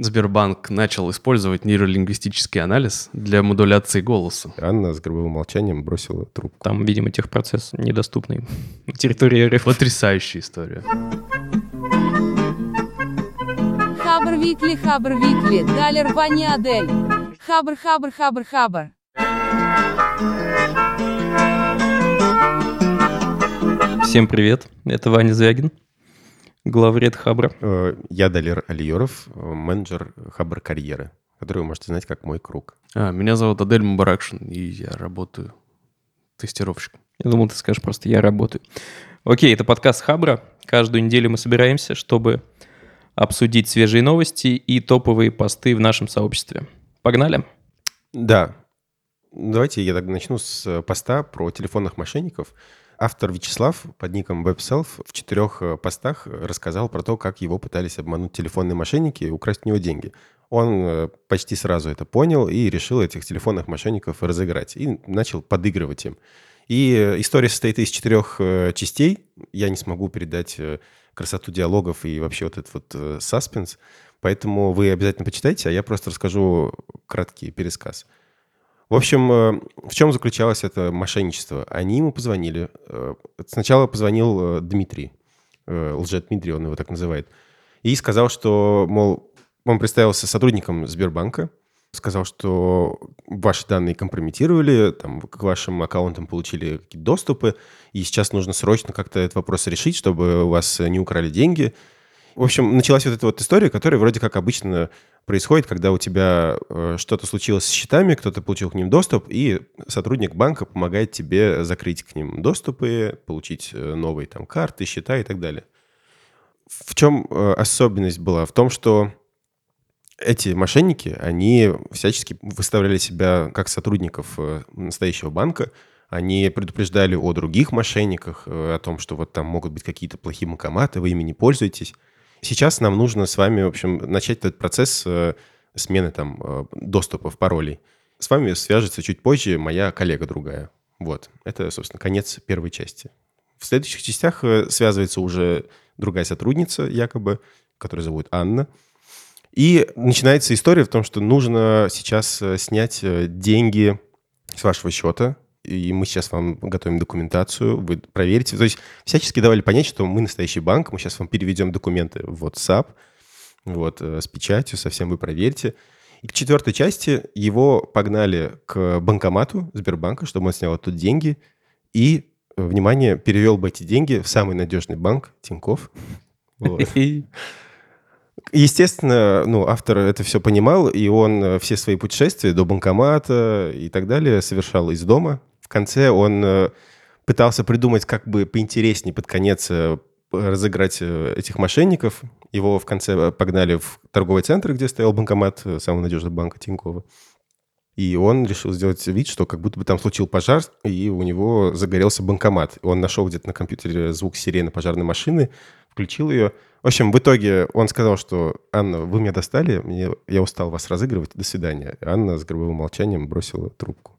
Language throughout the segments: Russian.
Сбербанк начал использовать нейролингвистический анализ для модуляции голоса. Анна с гробовым молчанием бросила трубку. Там, видимо, техпроцесс недоступный на территории РФ. Потрясающая история. Хабр Викли, Хабр Викли, Далер Бани Адель. Хабр, Хабр, Хабр, Хабр. Всем привет, это Ваня Звягин, главред Хабра. Э, Я Далер Алиеров, э, менеджер Хабр карьеры, который вы можете знать как мой круг. А, меня зовут Адель Мубаракшин, и я работаю тестировщиком. Я думал, ты скажешь просто «я работаю». Окей, это подкаст Хабра. Каждую неделю мы собираемся, чтобы обсудить свежие новости и топовые посты в нашем сообществе. Погнали? Да, давайте я тогда начну с э, поста про телефонных мошенников. Автор Вячеслав под ником WebSelf в четырех э, постах рассказал про то, как его пытались обмануть телефонные мошенники и украсть у него деньги. Он э, почти сразу это понял и решил этих телефонных мошенников разыграть. И начал подыгрывать им. И э, история состоит из четырех э, частей. Я не смогу передать э, красоту диалогов и вообще вот этот вот э, саспенс. Поэтому вы обязательно почитайте, а я просто расскажу краткий пересказ. В общем, э, в чем заключалось это мошенничество? Они ему позвонили. Э, Сначала позвонил э, Дмитрий, лже-Дмитрий, он его так называет, и сказал, что, мол, он представился сотрудником Сбербанка, сказал, что ваши данные компрометировали, там, к вашим аккаунтам получили какие-то доступы, и сейчас нужно срочно как-то этот вопрос решить, чтобы у вас не украли деньги. В общем, началась вот эта вот история, которая вроде как обычно происходит, когда у тебя э, что-то случилось с счетами, кто-то получил к ним доступ, и сотрудник банка помогает тебе закрыть к ним доступы, получить э, новые там карты, счета и так далее. В чем э, особенность была? В том, что эти мошенники, они всячески выставляли себя как сотрудников настоящего банка, они предупреждали о других мошенниках, о том, что вот там могут быть какие-то плохие банкоматы, вы ими не пользуетесь. Сейчас нам нужно с вами, в общем, начать этот процесс э, смены там э, доступов, паролей. С вами свяжется чуть позже моя коллега другая. Вот, это, собственно, конец первой части. В следующих частях э, связывается уже другая сотрудница, якобы, которая зовут Анна. И начинается история в том, что нужно сейчас снять деньги с вашего счета, и мы сейчас вам готовим документацию, вы проверите. То есть всячески давали понять, что мы настоящий банк, мы сейчас вам переведем документы в WhatsApp, вот, э, с печатью, совсем вы проверьте. И к четвертой части его погнали к банкомату Сбербанка, чтобы он снял оттуда деньги и, э, внимание, перевел бы эти деньги в самый надежный банк Тинькофф. Вот. Естественно, ну, автор это все понимал, и он э, все свои путешествия до банкомата и так далее совершал из дома. В конце он э, пытался придумать, как бы поинтереснее под конец э, разыграть э, этих мошенников. Его в конце погнали в торговый центр, где стоял банкомат самого надежного банка Тинькова. И он решил сделать вид, что как будто бы там случил пожар, и у него загорелся банкомат. Он нашел где-то на компьютере звук сирены пожарной машины, включил ее. В общем, в итоге он сказал, что «Анна, вы меня достали, мне, я устал вас разыгрывать, до свидания». Анна с гробовым молчанием бросила трубку.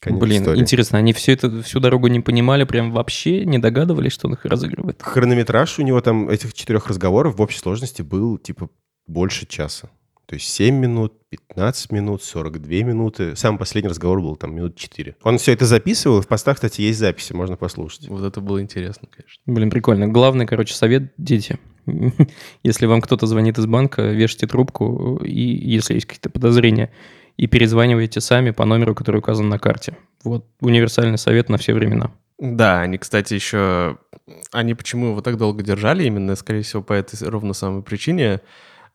Конец Блин, истории. интересно, они все это всю дорогу не понимали, прям вообще не догадывались, что он их разыгрывает? Хронометраж у него там этих четырех разговоров в общей сложности был типа больше часа. То есть 7 минут, 15 минут, 42 минуты. Самый последний разговор был там минут 4. Он все это записывал, и в постах, кстати, есть записи, можно послушать. Вот это было интересно, конечно. Блин, прикольно. Главный, короче, совет – дети. Если вам кто-то звонит из банка, вешайте трубку, и если есть какие-то подозрения, и перезванивайте сами по номеру, который указан на карте. Вот универсальный совет на все времена. Да, они, кстати, еще... Они почему его так долго держали? Именно, скорее всего, по этой ровно самой причине,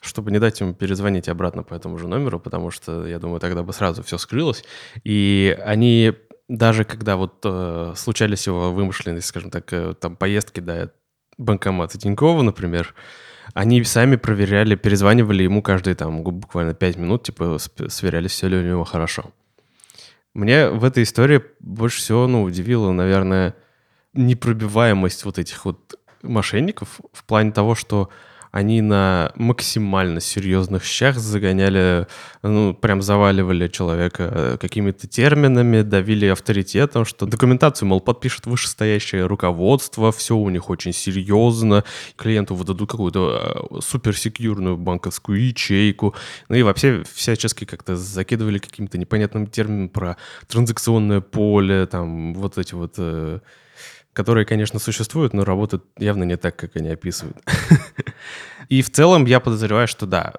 чтобы не дать ему перезвонить обратно по этому же номеру, потому что, я думаю, тогда бы сразу все скрылось. И они даже когда вот э, случались его вымышленные, скажем так, э, там поездки до банкомата Тинькова, например, они сами проверяли, перезванивали ему каждые там буквально 5 минут, типа сп- сверяли, все ли у него хорошо. Мне в этой истории больше всего, ну, удивило, наверное, непробиваемость вот этих вот мошенников в плане того, что они на максимально серьезных щах загоняли, ну, прям заваливали человека э, какими-то терминами, давили авторитетом, что документацию, мол, подпишет вышестоящее руководство, все у них очень серьезно, клиенту выдадут какую-то э, суперсекьюрную банковскую ячейку, ну и вообще всячески как-то закидывали каким-то непонятным термином про транзакционное поле, там вот эти вот э, которые, конечно, существуют, но работают явно не так, как они описывают. И в целом я подозреваю, что да,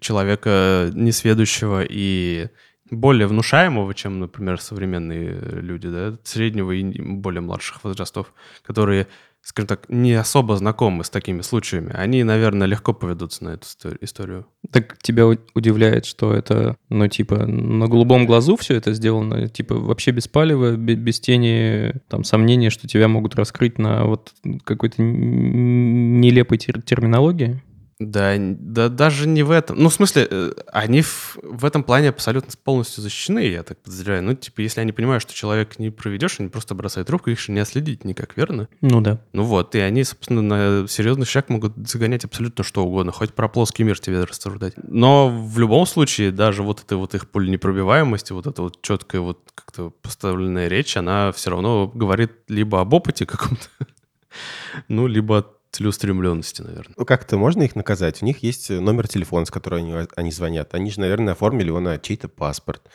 человека несведущего и более внушаемого, чем, например, современные люди, да, среднего и более младших возрастов, которые скажем так, не особо знакомы с такими случаями, они, наверное, легко поведутся на эту историю. Так тебя удивляет, что это, ну, типа, на голубом глазу все это сделано, типа, вообще без палева, без тени, там, сомнения, что тебя могут раскрыть на вот какой-то нелепой терминологии? Да, да, даже не в этом. Ну, в смысле, э, они в, в этом плане абсолютно полностью защищены, я так подозреваю. Ну, типа, если они понимают, что человек не проведешь, они просто бросают трубку, их же не отследить никак, верно? Ну да. Ну вот, и они, собственно, на серьезный шаг могут загонять абсолютно что угодно, хоть про плоский мир тебе рассуждать. Но в любом случае, даже вот эта вот их пуленепробиваемость, вот эта вот четкая вот как-то поставленная речь, она все равно говорит либо об опыте каком-то, ну, либо целеустремленности, наверное. Ну, как-то можно их наказать? У них есть номер телефона, с которого они, они звонят. Они же, наверное, оформили его на чей-то паспорт.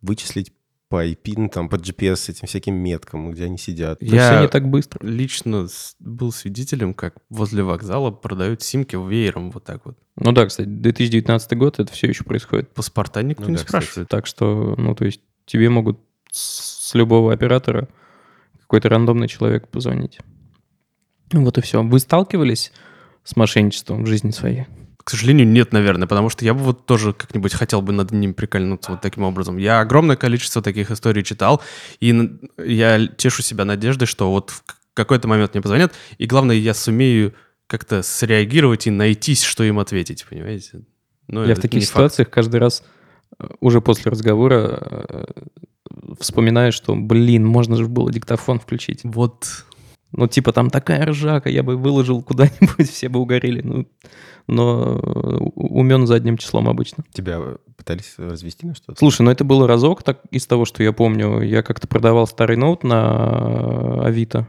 Вычислить по IP, ну, там, по GPS с этим всяким меткам, где они сидят. Я все не так быстро. лично был свидетелем, как возле вокзала продают симки веером вот так вот. Ну да, кстати, 2019 год это все еще происходит. Паспорта никто ну, не да, спрашивает. Кстати. Так что, ну, то есть тебе могут с любого оператора какой-то рандомный человек позвонить. Вот и все. Вы сталкивались с мошенничеством в жизни своей? К сожалению, нет, наверное, потому что я бы вот тоже как-нибудь хотел бы над ним прикольнуться вот таким образом. Я огромное количество таких историй читал, и я тешу себя надеждой, что вот в какой-то момент мне позвонят, и главное, я сумею как-то среагировать и найтись, что им ответить, понимаете? Но я в таких ситуациях факт. каждый раз э, уже после разговора э, вспоминаю, что, блин, можно же было диктофон включить. Вот, ну, типа, там такая ржака, я бы выложил куда-нибудь, все бы угорели. Ну, но умен задним числом обычно. Тебя пытались развести на что-то? Слушай, ну это было разок, так из того, что я помню. Я как-то продавал старый ноут на Авито,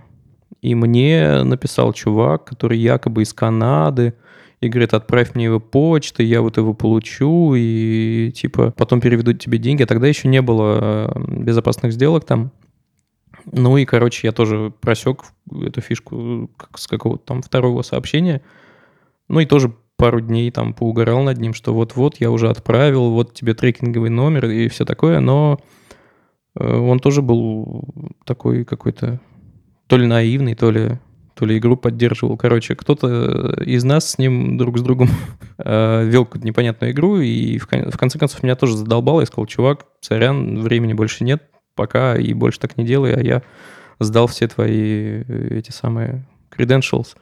и мне написал чувак, который якобы из Канады, и говорит, отправь мне его почтой, я вот его получу, и типа потом переведу тебе деньги. А тогда еще не было безопасных сделок там. Ну и, короче, я тоже просек эту фишку с какого-то там второго сообщения. Ну и тоже пару дней там поугорал над ним, что вот-вот я уже отправил, вот тебе трекинговый номер и все такое, но э, он тоже был такой какой-то то ли наивный, то ли, то ли игру поддерживал. Короче, кто-то из нас с ним друг с другом э, вел какую-то непонятную игру, и в конце концов меня тоже задолбало. Я сказал, чувак, сорян, времени больше нет, пока и больше так не делай, а я сдал все твои э, эти самые credentials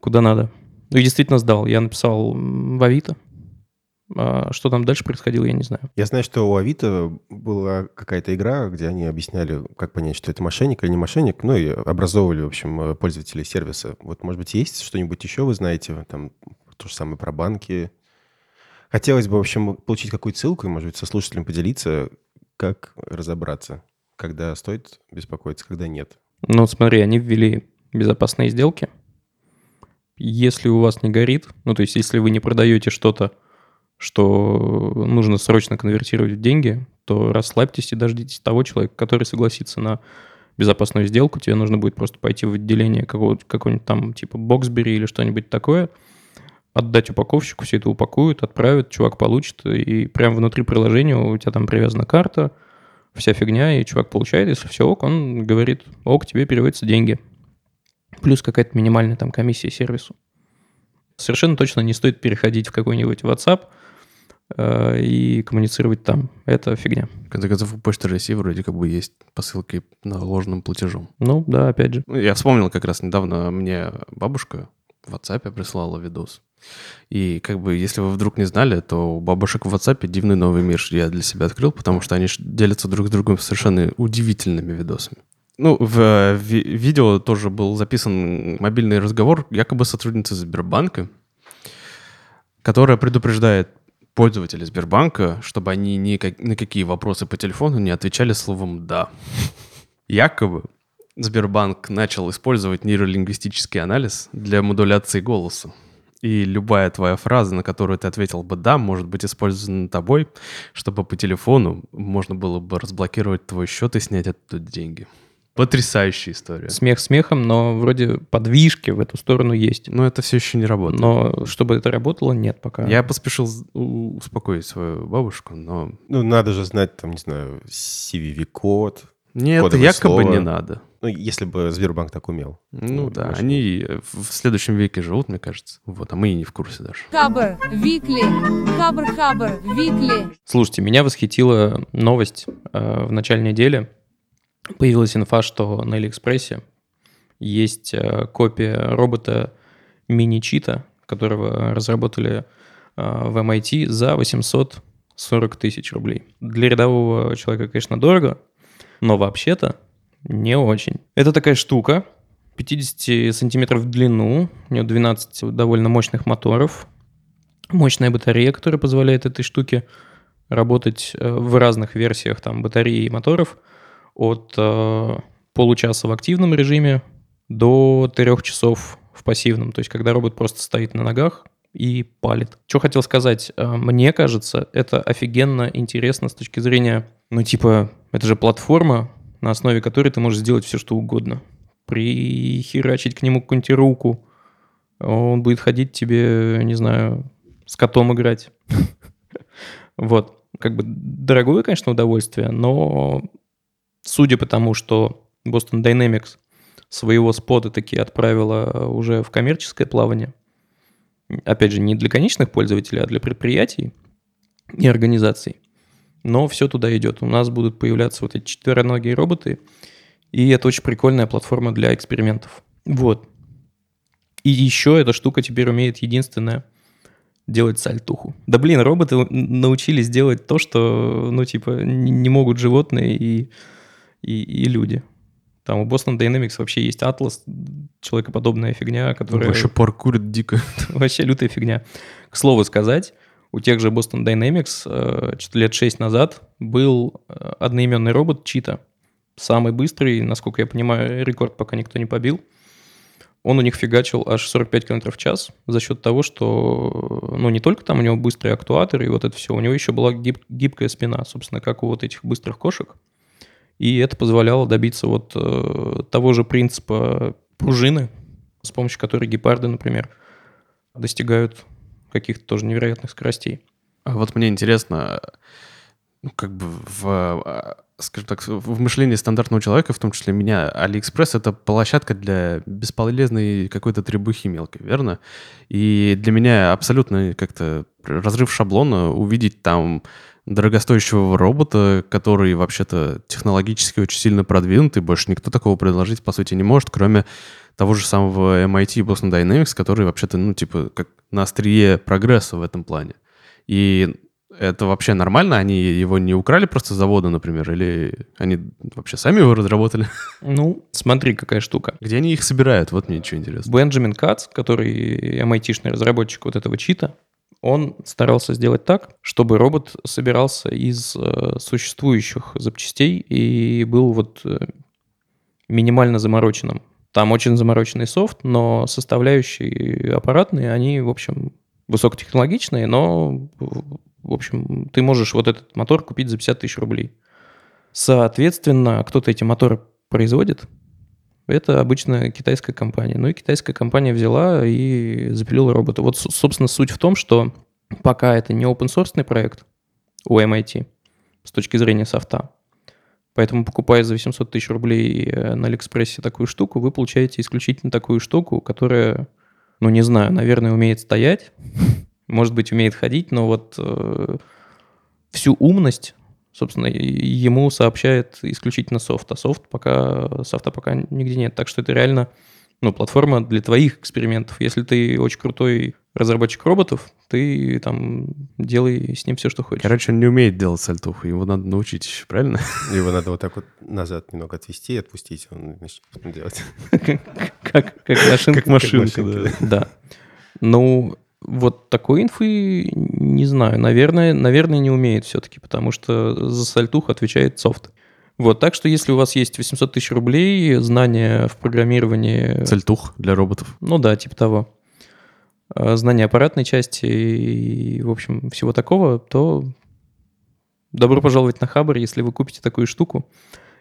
куда надо. Ну и действительно сдал. Я написал в Авито. А что там дальше происходило, я не знаю. Я знаю, что у Авито была какая-то игра, где они объясняли, как понять, что это мошенник или не мошенник, ну и образовывали, в общем, э, пользователей сервиса. Вот, может быть, есть что-нибудь еще вы знаете, там, то же самое про банки. Хотелось бы, в общем, получить какую-то ссылку и, может быть, со слушателем поделиться, как разобраться, когда стоит беспокоиться, когда нет? Ну, смотри, они ввели безопасные сделки. Если у вас не горит, ну, то есть если вы не продаете что-то, что нужно срочно конвертировать в деньги, то расслабьтесь и дождитесь того человека, который согласится на безопасную сделку. Тебе нужно будет просто пойти в отделение какого-нибудь, там типа Боксбери или что-нибудь такое, отдать упаковщику, все это упакуют, отправят, чувак получит, и прямо внутри приложения у тебя там привязана карта, вся фигня, и чувак получает, если все ок, он говорит, ок, тебе переводятся деньги. Плюс какая-то минимальная там комиссия сервису. Совершенно точно не стоит переходить в какой-нибудь WhatsApp э, и коммуницировать там. Это фигня. В конце концов, у Почты России вроде как бы есть посылки на ложным платежом. Ну, да, опять же. Я вспомнил как раз недавно мне бабушка в WhatsApp прислала видос. И как бы, если вы вдруг не знали, то у бабушек в WhatsApp дивный новый мир я для себя открыл, потому что они делятся друг с другом совершенно удивительными видосами. Ну, в ви- видео тоже был записан мобильный разговор якобы сотрудницы Сбербанка, которая предупреждает пользователей Сбербанка, чтобы они ни на какие вопросы по телефону не отвечали словом «да». Якобы Сбербанк начал использовать нейролингвистический анализ для модуляции голоса. И любая твоя фраза, на которую ты ответил бы «да», может быть использована тобой, чтобы по телефону можно было бы разблокировать твой счет и снять оттуда деньги. Потрясающая история. Смех смехом, но вроде подвижки в эту сторону есть. Но это все еще не работает. Но чтобы это работало, нет пока. Я поспешил успокоить свою бабушку, но... Ну, надо же знать, там, не знаю, CVV-код. Нет, якобы слово. не надо. Ну, если бы Сбербанк так умел. Ну да, очень. они в следующем веке живут, мне кажется. Вот, а мы и не в курсе даже. Хабр, Викли, Хабр, Хабр, Викли. Слушайте, меня восхитила новость э, в начале недели. Появилась инфа, что на Алиэкспрессе есть э, копия робота мини-чита, которого разработали э, в MIT за 840 тысяч рублей. Для рядового человека, конечно, дорого, но вообще-то не очень. Это такая штука, 50 сантиметров в длину, у нее 12 довольно мощных моторов, мощная батарея, которая позволяет этой штуке работать э, в разных версиях там батареи и моторов от э, получаса в активном режиме до трех часов в пассивном. То есть, когда робот просто стоит на ногах и палит. Что хотел сказать? Э, Мне кажется, это офигенно интересно с точки зрения, ну, типа, это же платформа, на основе которой ты можешь сделать все, что угодно. Прихерачить к нему какую-нибудь руку, он будет ходить тебе, не знаю, с котом играть. Вот. Как бы дорогое, конечно, удовольствие, но судя по тому, что Boston Dynamics своего спота таки отправила уже в коммерческое плавание, опять же, не для конечных пользователей, а для предприятий и организаций, но все туда идет. У нас будут появляться вот эти четвероногие роботы, и это очень прикольная платформа для экспериментов. Вот. И еще эта штука теперь умеет единственное делать сальтуху. Да блин, роботы научились делать то, что, ну, типа, не могут животные и, и, и люди. Там у Boston Dynamics вообще есть атлас, человекоподобная фигня, которая... Вообще паркурит дико. Вообще лютая фигня. К слову сказать, у тех же Boston Dynamics э, лет 6 назад был э, одноименный робот Чита. Самый быстрый, насколько я понимаю, рекорд пока никто не побил. Он у них фигачил аж 45 км в час за счет того, что, ну, не только там у него быстрый актуатор и вот это все, у него еще была гиб- гибкая спина, собственно, как у вот этих быстрых кошек. И это позволяло добиться вот э, того же принципа пружины, с помощью которой гепарды, например, достигают каких-то тоже невероятных скоростей. А вот мне интересно, ну, как бы в, а, скажем так, в мышлении стандартного человека, в том числе меня, Алиэкспресс — это площадка для бесполезной какой-то требухи мелкой, верно? И для меня абсолютно как-то разрыв шаблона увидеть там дорогостоящего робота, который вообще-то технологически очень сильно продвинутый, больше никто такого предложить, по сути, не может, кроме того же самого MIT и Boston Dynamics, который вообще-то, ну, типа, как на острие прогресса в этом плане. И это вообще нормально? Они его не украли просто с завода, например, или они вообще сами его разработали? Ну, смотри, какая штука. Где они их собирают? Вот мне ничего интересно. Бенджамин Кац, который MIT-шный разработчик вот этого чита, он старался сделать так, чтобы робот собирался из э, существующих запчастей и был вот э, минимально замороченным. Там очень замороченный софт, но составляющие аппаратные, они, в общем, высокотехнологичные, но, в общем, ты можешь вот этот мотор купить за 50 тысяч рублей. Соответственно, кто-то эти моторы производит, это обычно китайская компания. Ну и китайская компания взяла и запилила робота. Вот, собственно, суть в том, что пока это не open source проект у MIT с точки зрения софта, поэтому покупая за 800 тысяч рублей э, на Алиэкспрессе такую штуку, вы получаете исключительно такую штуку, которая, ну не знаю, наверное, умеет стоять, может быть, умеет ходить, но вот э, всю умность собственно, ему сообщает исключительно софт, а софт пока, софта пока нигде нет. Так что это реально ну, платформа для твоих экспериментов. Если ты очень крутой разработчик роботов, ты там делай с ним все, что хочешь. Короче, он не умеет делать сальтуху, его надо научить еще, правильно? Его надо вот так вот назад немного отвести и отпустить, он начнет делать. как, как машинка. Как машинка, машинка, да. Да. Ну, Вот такой инфы не знаю. Наверное, наверное не умеет все-таки, потому что за сальтух отвечает софт. Вот, так что если у вас есть 800 тысяч рублей, знания в программировании... Цельтух для роботов. Ну да, типа того. а, Знания аппаратной части и, в общем, всего такого, то добро пожаловать на Хабр. Если вы купите такую штуку,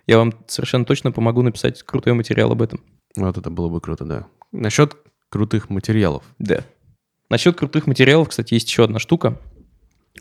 я вам совершенно точно помогу написать крутой материал об этом. Вот это было бы круто, да. Насчет крутых материалов. Да. Насчет крутых материалов, кстати, есть еще одна штука.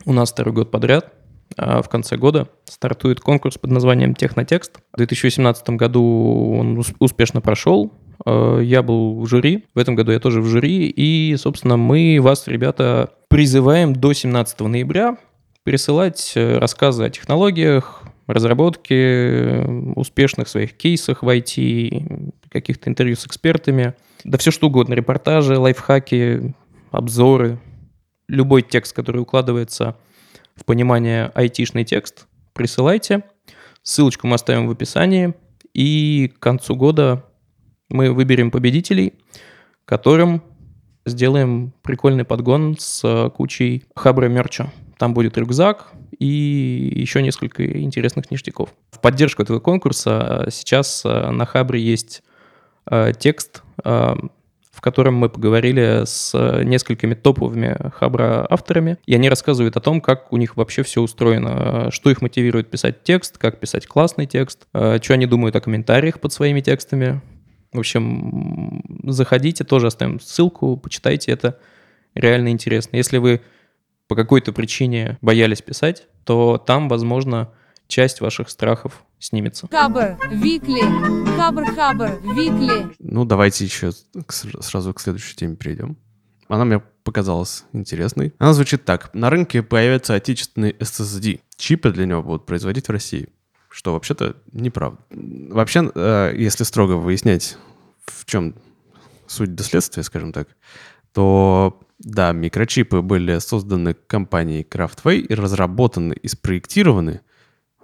У нас второй год подряд, а в конце года стартует конкурс под названием «Технотекст». В 2018 году он ус- успешно прошел. Э, Я был в жюри, в этом году я тоже в жюри. И, собственно, мы вас, ребята, призываем до 17 ноября присылать э, рассказы о технологиях, разработке, э, успешных своих кейсах в IT, каких-то интервью с экспертами. Да все что угодно, репортажи, лайфхаки, обзоры, любой текст, который укладывается в понимание айтишный текст, присылайте. Ссылочку мы оставим в описании. И к концу года мы выберем победителей, которым сделаем прикольный подгон с кучей хабра мерча. Там будет рюкзак и еще несколько интересных ништяков. В поддержку этого конкурса сейчас э, на хабре есть текст, э, в котором мы поговорили с несколькими топовыми хабра авторами, и они рассказывают о том, как у них вообще все устроено, что их мотивирует писать текст, как писать классный текст, э, что они думают о комментариях под своими текстами. В общем, заходите, тоже оставим ссылку, почитайте, это реально интересно. Если вы по какой-то причине боялись писать, то там, возможно, часть ваших страхов снимется. Хабр, Викли, Хабр, Хабр, Викли. Ну, давайте еще к- сразу к следующей теме перейдем. Она мне показалась интересной. Она звучит так. На рынке появится отечественный SSD. Чипы для него будут производить в России. Что вообще-то неправда. Вообще, э, если строго выяснять, в чем суть до следствия, скажем так, то да, микрочипы были созданы компанией Craftway и разработаны и спроектированы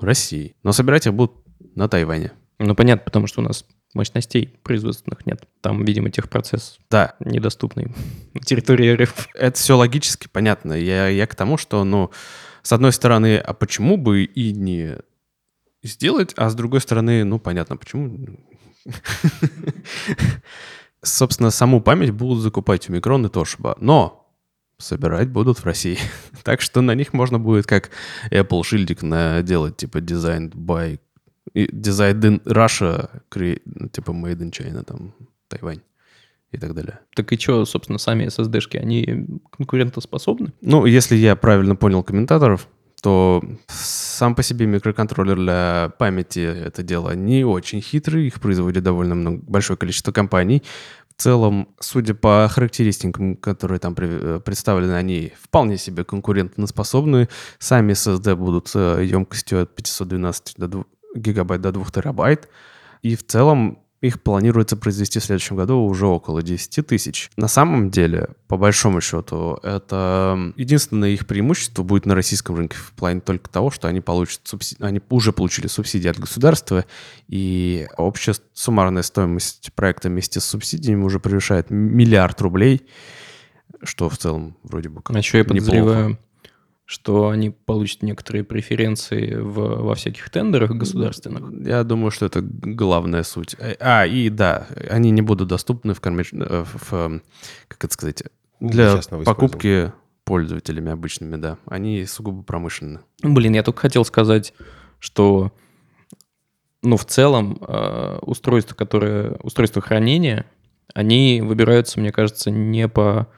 России. Но собирать их будут на Тайване. Ну, понятно, потому что у нас мощностей производственных нет. Там, видимо, техпроцесс Да, недоступный на территории РФ. это все логически понятно. Я, я к тому, что, ну, с одной стороны, а почему бы и не сделать, а с другой стороны, ну, понятно, почему. Собственно, саму память будут закупать у Микрон и Toshiba, но собирать будут в России. так что на них можно будет как Apple шильдик наделать, типа designed by designed in Russia, cre- ну, типа made in China, там, Тайвань и так далее. Так и что, собственно, сами SSD-шки, они конкурентоспособны? Ну, если я правильно понял комментаторов, то сам по себе микроконтроллер для памяти это дело не очень хитрый, их производит довольно много, большое количество компаний. Целом, судя по характеристикам, которые там э, представлены, они вполне себе конкурентоспособны. Сами SSD будут э, емкостью от 512 до 2 гигабайт до 2 терабайт. И в целом их планируется произвести в следующем году уже около 10 тысяч. На самом деле, по большому счету, это единственное их преимущество будет на российском рынке в плане только того, что они получат субси- они уже получили субсидии от государства, и общая суммарная стоимость проекта вместе с субсидиями уже превышает миллиард рублей, что в целом вроде бы как А еще я неплохо. Что они получат некоторые преференции в, во всяких тендерах государственных. Я думаю, что это главная суть. Э, А, и да, они не будут доступны в, коммерч- э, в, э, как это сказать, для частного покупки пользователями обычными, да. Они сугубо промышленные. Блин, я только хотел сказать, что, ну, в целом, э, устройства, которые, устройства хранения, они выбираются, мне кажется, не по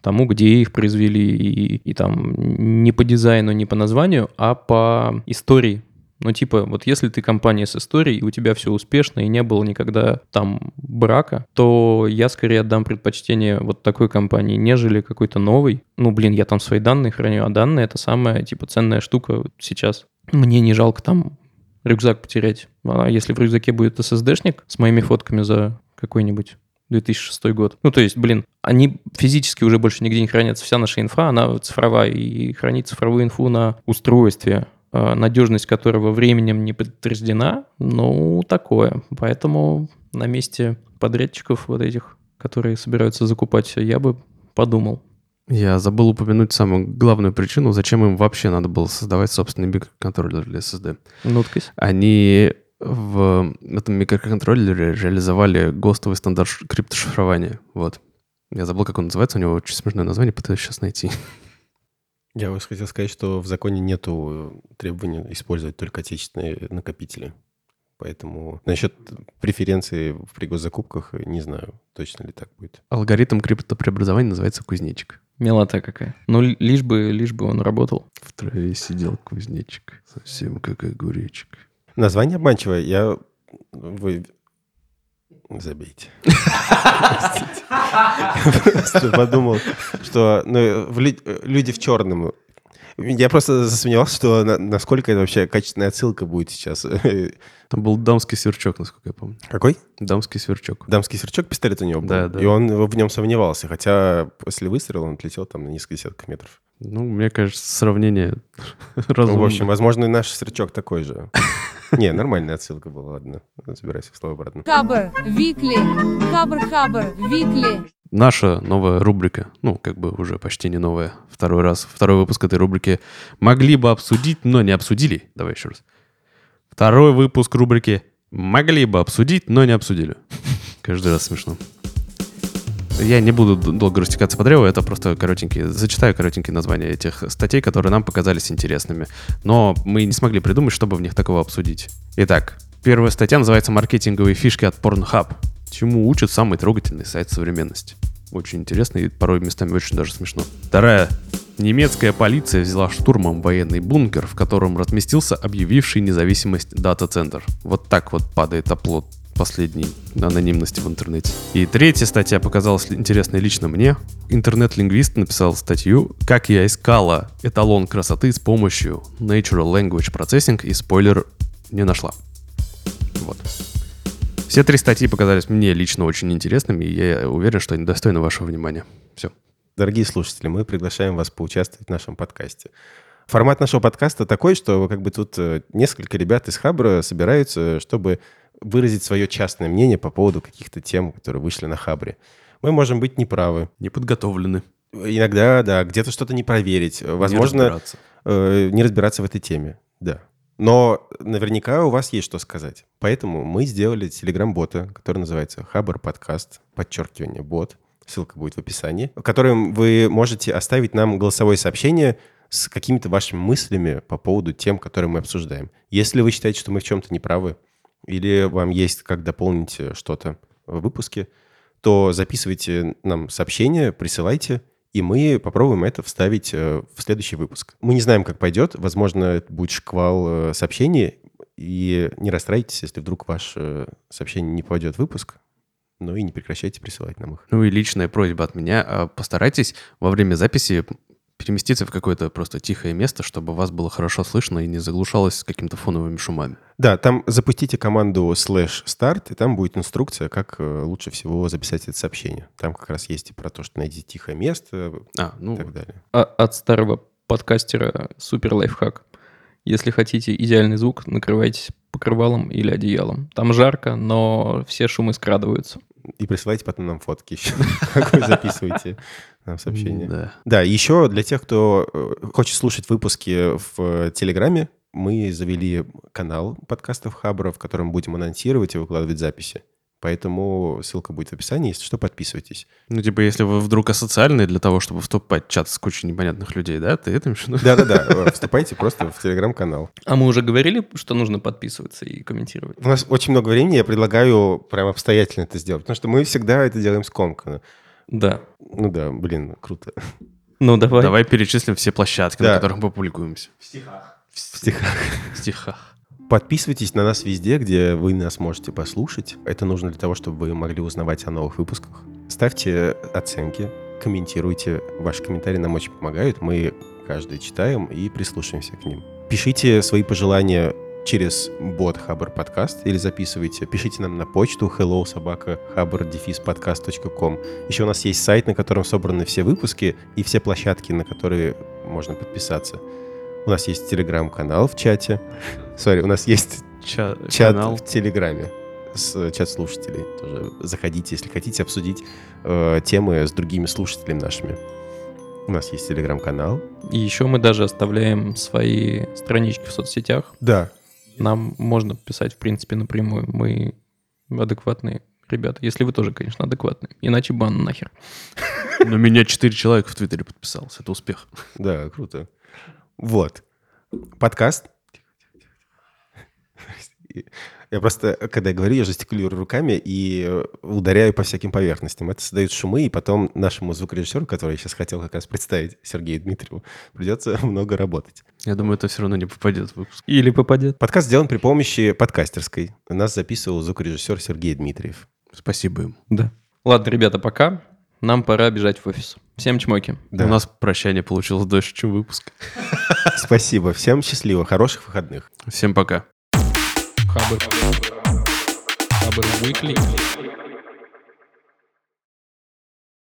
тому, где их произвели, и, и там не по дизайну, не по названию, а по истории. Ну, типа, вот если ты компания с историей, и у тебя все успешно, и не было никогда там брака, то я скорее отдам предпочтение вот такой компании, нежели какой-то новой. Ну, блин, я там свои данные храню, а данные — это самая, типа, ценная штука сейчас. Мне не жалко там рюкзак потерять. А если в рюкзаке будет SSD-шник с моими фотками за какой-нибудь 2006 год. Ну, то есть, блин, они физически уже больше нигде не хранятся. Вся наша инфа, она цифровая, и хранить цифровую инфу на устройстве, э, надежность которого временем не подтверждена, ну, такое. Поэтому на месте подрядчиков вот этих, которые собираются закупать все, я бы подумал. Я забыл упомянуть самую главную причину, зачем им вообще надо было создавать собственный микроконтроллер для SSD. Нуткась. Они в этом микроконтроллере реализовали ГОСТовый стандарт криптошифрования. Вот. Я забыл, как он называется, у него очень смешное название, пытаюсь сейчас найти. Я вот хотел сказать, что в законе нету требования использовать только отечественные накопители. Поэтому насчет преференции при госзакупках не знаю, точно ли так будет. Алгоритм криптопреобразования называется кузнечик. Милота какая. Ну, ли- лишь бы, лишь бы он работал. В траве сидел кузнечик, совсем как огуречек. Название обманчивое. Я... Вы... Забейте. Подумал, что ну, люди в черном. Я просто засомневался, что на- насколько это вообще качественная отсылка будет сейчас. Там был дамский сверчок, насколько я помню. Какой? Дамский сверчок. Дамский сверчок, пистолет у него был. Да, да. И он в нем сомневался, хотя после выстрела он отлетел там на несколько десятков метров. Ну, мне кажется, сравнение Ну, разумно. в общем, возможно, и наш сверчок такой же. Не, нормальная отсылка была, ладно. Забирайся в слово обратно. Хабр, Викли, Хабр, Хабр, Викли. Наша новая рубрика, ну, как бы уже почти не новая, второй раз, второй выпуск этой рубрики могли бы обсудить, но не обсудили. Давай еще раз. Второй выпуск рубрики могли бы обсудить, но не обсудили. Каждый раз смешно. Я не буду долго растекаться по древу, это просто коротенькие, зачитаю коротенькие названия этих статей, которые нам показались интересными. Но мы не смогли придумать, чтобы в них такого обсудить. Итак, первая статья называется «Маркетинговые фишки от Pornhub». Чему учат самый трогательный сайт современности. Очень интересно и порой местами очень даже смешно. Вторая. Немецкая полиция взяла штурмом военный бункер, в котором разместился объявивший независимость дата-центр. Вот так вот падает оплот последней анонимности в интернете. И третья статья показалась интересной лично мне. Интернет-лингвист написал статью «Как я искала эталон красоты с помощью Natural Language Processing» и спойлер не нашла. Вот. Все три статьи показались мне лично очень интересными, и я уверен, что они достойны вашего внимания. Все. Дорогие слушатели, мы приглашаем вас поучаствовать в нашем подкасте. Формат нашего подкаста такой, что как бы тут э, несколько ребят из Хабра собираются, чтобы выразить свое частное мнение по поводу каких-то тем, которые вышли на Хабре. Мы можем быть неправы. Не подготовлены. Иногда, да, где-то что-то не проверить. Возможно, Не разбираться. э, не разбираться в этой теме. Да. Но наверняка у вас есть что сказать. Поэтому мы сделали телеграм-бота, который называется Хабр Подкаст, подчеркивание, бот. Ссылка будет в описании. В котором вы можете оставить нам голосовое сообщение с какими-то вашими мыслями по поводу тем, которые мы обсуждаем. Если вы считаете, что мы в чем-то неправы, или вам есть как дополнить э, что-то в выпуске, то записывайте нам сообщение, присылайте, и мы попробуем это вставить э, в следующий выпуск. Мы не знаем, как пойдет. Возможно, будет шквал э, сообщений. И не расстраивайтесь, если вдруг ваше сообщение не попадет в выпуск. Ну и не прекращайте присылать нам их. Ну и личная просьба от меня. а, Постарайтесь во время записи переместиться в какое-то просто тихое место, чтобы вас было хорошо слышно и не заглушалось какими-то фоновыми шумами. Да, там запустите команду slash start, и там будет инструкция, как э, лучше всего записать это сообщение. Там как раз есть и про то, что найдите тихое место А, и ну, так далее. А от старого подкастера супер лайфхак. Если хотите идеальный звук, накрывайтесь покрывалом или одеялом. Там жарко, но все шумы скрадываются. И присылайте потом нам фотки еще, как вы записываете нам сообщение. да. Да, еще для тех, кто э, хочет слушать выпуски в э, Телеграме, мы завели канал подкастов Хабра, в котором будем анонсировать и выкладывать записи. Поэтому ссылка будет в описании, если что, подписывайтесь. Ну, типа, если вы вдруг асоциальные для того, чтобы вступать в чат с кучей непонятных людей, да, ты это имеешь в виду? Да-да-да, э, вступайте просто в Телеграм-канал. А мы уже говорили, что нужно подписываться и комментировать. У нас очень много времени, я предлагаю прям обстоятельно это сделать, потому что мы всегда это делаем скомканно. Да. Ну да, блин, круто. Ну, давай. Давай перечислим все площадки, Да. на которых мы публикуемся. В стихах. В стихах. Подписывайтесь на нас везде, где вы нас можете послушать. Это нужно для того, чтобы вы могли узнавать о новых выпусках. Ставьте оценки, комментируйте. Ваши комментарии нам очень помогают. Мы каждый читаем и прислушаемся к ним. Пишите свои пожелания через бот Хабр Подкаст или записывайте. Пишите нам на почту hello собака podcast.com. Еще у нас есть сайт, на котором собраны все выпуски и все площадки, на которые можно подписаться. У нас есть телеграм-канал в чате. Сори, у нас есть Ча- чат канал. в Телеграме с э, чат слушателей. Тоже заходите, если хотите обсудить э, темы с другими слушателями нашими. У нас есть телеграм-канал. И еще мы даже оставляем свои странички в соцсетях. Да, Нам можно писать, в принципе, напрямую. Мы адекватные ребята. Если вы тоже, конечно, адекватные. Иначе бан нахер. На меня 4 человека в Твиттере подписалось. Это успех. да, круто. Вот. Подкаст. Я просто, когда я говорю, я жестикулирую руками и ударяю по всяким поверхностям. Это создает шумы, и потом нашему звукорежиссеру, который я сейчас хотел как раз представить, Сергею Дмитриеву, придется много работать. Я думаю, это все равно не попадет в выпуск. Или попадет. Подкаст сделан при помощи подкастерской. Нас записывал звукорежиссер Сергей Дмитриев. Спасибо им. Да. Ладно, ребята, пока. Нам пора бежать в офис. Всем чмоки. Да. У нас прощание получилось дольше, чем выпуск. Спасибо. Всем счастливо. Хороших выходных. Всем пока. Хабр. Хабр Weekly.